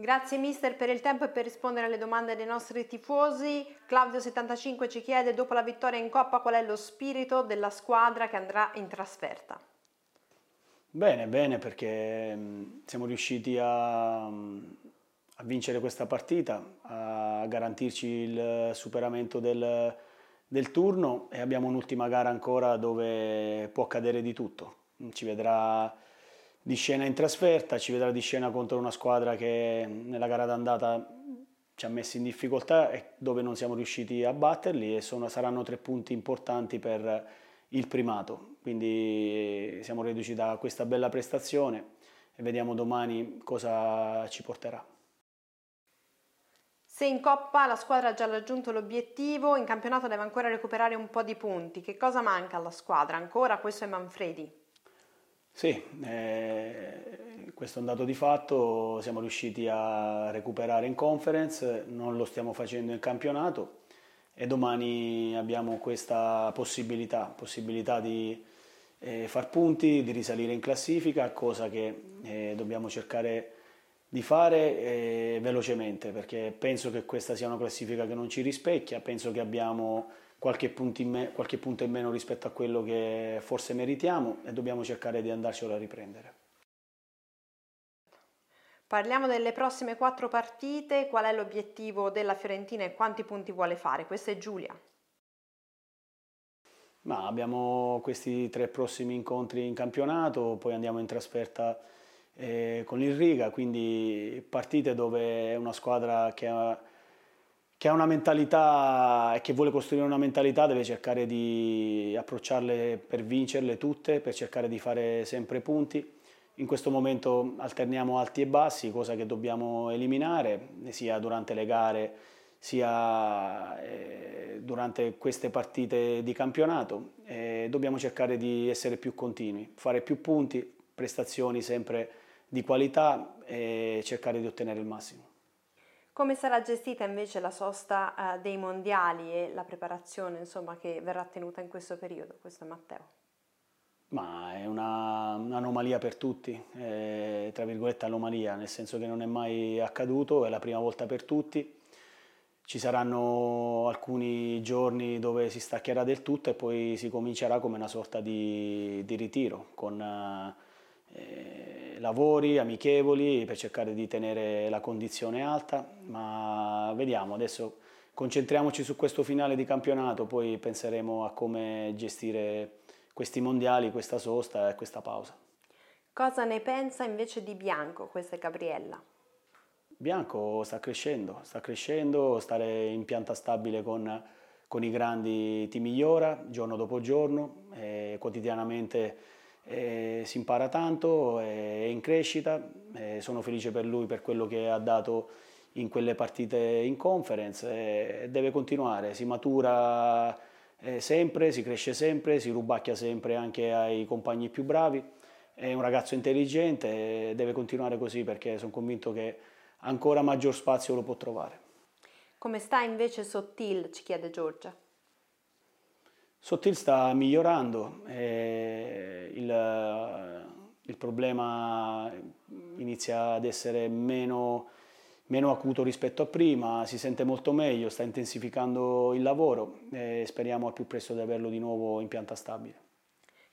Grazie mister per il tempo e per rispondere alle domande dei nostri tifosi. Claudio75 ci chiede dopo la vittoria in Coppa qual è lo spirito della squadra che andrà in trasferta. Bene, bene perché siamo riusciti a, a vincere questa partita, a garantirci il superamento del, del turno e abbiamo un'ultima gara ancora dove può accadere di tutto. Ci vedrà di scena in trasferta, ci vedrà di scena contro una squadra che nella gara d'andata ci ha messo in difficoltà e dove non siamo riusciti a batterli e sono, saranno tre punti importanti per il primato. Quindi siamo reduci da questa bella prestazione e vediamo domani cosa ci porterà. Se in Coppa la squadra ha già raggiunto l'obiettivo, in campionato deve ancora recuperare un po' di punti. Che cosa manca alla squadra? Ancora questo è Manfredi. Sì, eh, questo è un dato di fatto, siamo riusciti a recuperare in conference, non lo stiamo facendo in campionato e domani abbiamo questa possibilità, possibilità di eh, far punti, di risalire in classifica, cosa che eh, dobbiamo cercare di fare eh, velocemente perché penso che questa sia una classifica che non ci rispecchia, penso che abbiamo qualche punto, me- qualche punto in meno rispetto a quello che forse meritiamo e dobbiamo cercare di andarcelo a riprendere. Parliamo delle prossime quattro partite, qual è l'obiettivo della Fiorentina e quanti punti vuole fare? Questa è Giulia. Ma abbiamo questi tre prossimi incontri in campionato, poi andiamo in trasferta eh, con il Riga, quindi partite dove è una squadra che ha che ha una mentalità e che vuole costruire una mentalità deve cercare di approcciarle per vincerle tutte, per cercare di fare sempre punti. In questo momento alterniamo alti e bassi, cosa che dobbiamo eliminare, sia durante le gare sia eh, durante queste partite di campionato. E dobbiamo cercare di essere più continui, fare più punti, prestazioni sempre di qualità e cercare di ottenere il massimo. Come sarà gestita invece la sosta eh, dei mondiali e la preparazione insomma, che verrà tenuta in questo periodo? Questo è Matteo. Ma è una, un'anomalia per tutti, è, tra virgolette anomalia, nel senso che non è mai accaduto, è la prima volta per tutti. Ci saranno alcuni giorni dove si staccherà del tutto e poi si comincerà come una sorta di, di ritiro con eh, lavori amichevoli per cercare di tenere la condizione alta, ma vediamo, adesso concentriamoci su questo finale di campionato, poi penseremo a come gestire questi mondiali, questa sosta e questa pausa. Cosa ne pensa invece di Bianco, questa è Gabriella? Bianco sta crescendo, sta crescendo, stare in pianta stabile con, con i grandi ti migliora giorno dopo giorno, e quotidianamente eh, si impara tanto, è in crescita, eh, sono felice per lui per quello che ha dato in quelle partite in conference e deve continuare, si matura eh, sempre, si cresce sempre, si rubacchia sempre anche ai compagni più bravi, è un ragazzo intelligente deve continuare così perché sono convinto che ancora maggior spazio lo può trovare. Come sta invece Sottil, ci chiede Giorgia. Sottil sta migliorando, eh, il, il, problema inizia ad essere meno, meno, acuto rispetto a prima, si sente molto meglio, sta intensificando il lavoro e speriamo al più presto di averlo di nuovo in pianta stabile.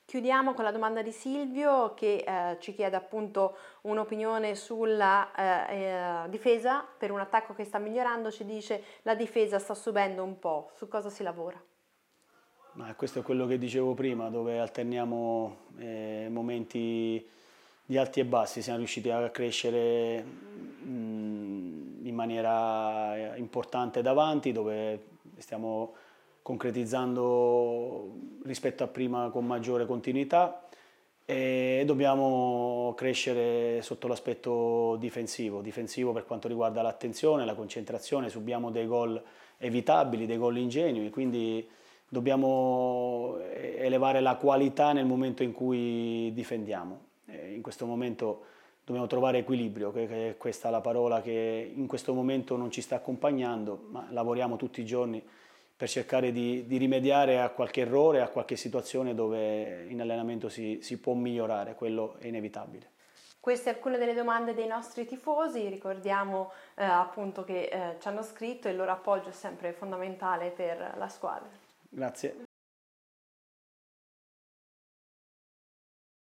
Chiudiamo con la domanda di Silvio che eh, ci chiede appunto un'opinione sulla eh, eh, difesa per un attacco che sta migliorando, ci dice la difesa sta subendo un po', su cosa si lavora? Ma questo è quello che dicevo prima, dove alterniamo eh, momenti di alti e bassi, siamo riusciti a crescere mh, mm, in maniera importante davanti, dove stiamo concretizzando rispetto a prima con maggiore continuità e dobbiamo crescere sotto l'aspetto difensivo, difensivo per quanto riguarda l'attenzione, la concentrazione, subiamo dei gol evitabili, dei gol ingenui, quindi dobbiamo eh, elevare la qualità nel momento in cui difendiamo. in questo momento dobbiamo trovare equilibrio, che è questa la parola che in questo momento non ci sta accompagnando, ma lavoriamo tutti i giorni per cercare di, di rimediare a qualche errore, a qualche situazione dove in allenamento si, si può migliorare, quello è inevitabile. Queste alcune delle domande dei nostri tifosi, ricordiamo eh, appunto che eh, ci hanno scritto e il loro appoggio è sempre fondamentale per la squadra. Grazie.